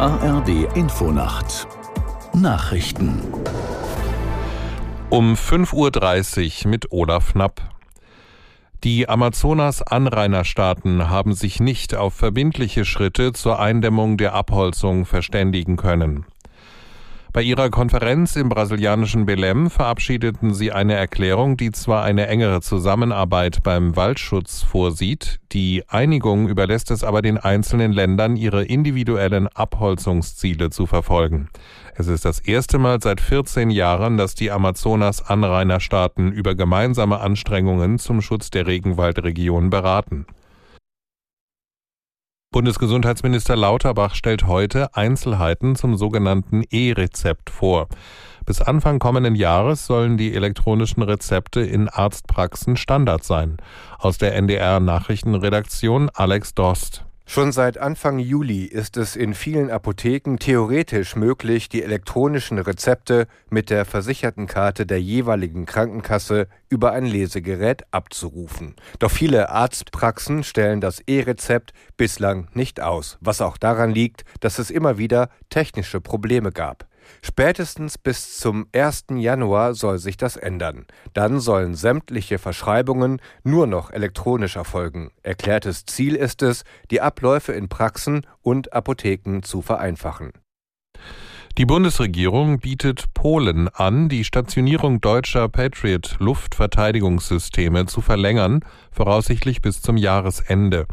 ARD Infonacht Nachrichten um 5.30 Uhr mit Olaf Knapp. Die Amazonas-Anrainerstaaten haben sich nicht auf verbindliche Schritte zur Eindämmung der Abholzung verständigen können. Bei ihrer Konferenz im brasilianischen Belém verabschiedeten sie eine Erklärung, die zwar eine engere Zusammenarbeit beim Waldschutz vorsieht, die Einigung überlässt es aber den einzelnen Ländern, ihre individuellen Abholzungsziele zu verfolgen. Es ist das erste Mal seit 14 Jahren, dass die Amazonas-Anrainerstaaten über gemeinsame Anstrengungen zum Schutz der Regenwaldregion beraten. Bundesgesundheitsminister Lauterbach stellt heute Einzelheiten zum sogenannten E-Rezept vor. Bis Anfang kommenden Jahres sollen die elektronischen Rezepte in Arztpraxen Standard sein. Aus der NDR Nachrichtenredaktion Alex Dost. Schon seit Anfang Juli ist es in vielen Apotheken theoretisch möglich, die elektronischen Rezepte mit der versicherten Karte der jeweiligen Krankenkasse über ein Lesegerät abzurufen. Doch viele Arztpraxen stellen das E-Rezept bislang nicht aus, was auch daran liegt, dass es immer wieder technische Probleme gab. Spätestens bis zum 1. Januar soll sich das ändern. Dann sollen sämtliche Verschreibungen nur noch elektronisch erfolgen. Erklärtes Ziel ist es, die Abläufe in Praxen und Apotheken zu vereinfachen. Die Bundesregierung bietet Polen an, die Stationierung deutscher Patriot Luftverteidigungssysteme zu verlängern, voraussichtlich bis zum Jahresende.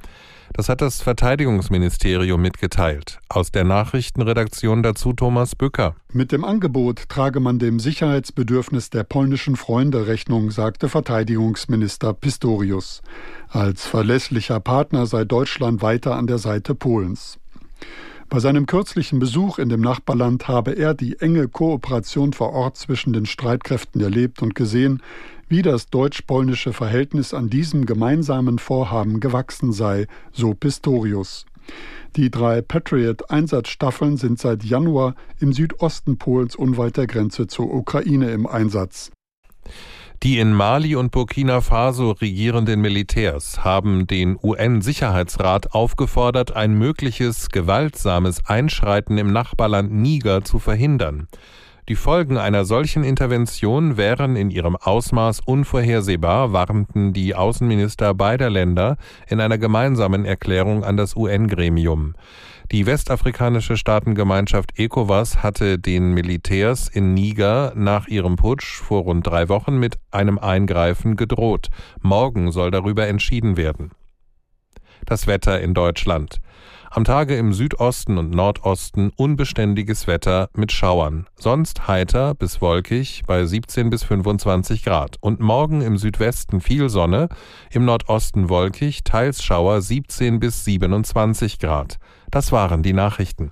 Das hat das Verteidigungsministerium mitgeteilt. Aus der Nachrichtenredaktion dazu Thomas Bücker. Mit dem Angebot trage man dem Sicherheitsbedürfnis der polnischen Freunde Rechnung, sagte Verteidigungsminister Pistorius. Als verlässlicher Partner sei Deutschland weiter an der Seite Polens. Bei seinem kürzlichen Besuch in dem Nachbarland habe er die enge Kooperation vor Ort zwischen den Streitkräften erlebt und gesehen, wie das deutsch-polnische Verhältnis an diesem gemeinsamen Vorhaben gewachsen sei, so Pistorius. Die drei Patriot-Einsatzstaffeln sind seit Januar im Südosten Polens unweit der Grenze zur Ukraine im Einsatz. Die in Mali und Burkina Faso regierenden Militärs haben den UN-Sicherheitsrat aufgefordert, ein mögliches gewaltsames Einschreiten im Nachbarland Niger zu verhindern. Die Folgen einer solchen Intervention wären in ihrem Ausmaß unvorhersehbar, warnten die Außenminister beider Länder in einer gemeinsamen Erklärung an das UN-Gremium. Die westafrikanische Staatengemeinschaft ECOWAS hatte den Militärs in Niger nach ihrem Putsch vor rund drei Wochen mit einem Eingreifen gedroht. Morgen soll darüber entschieden werden. Das Wetter in Deutschland. Am Tage im Südosten und Nordosten unbeständiges Wetter mit Schauern. Sonst heiter bis wolkig bei 17 bis 25 Grad. Und morgen im Südwesten viel Sonne, im Nordosten wolkig, teils Schauer 17 bis 27 Grad. Das waren die Nachrichten.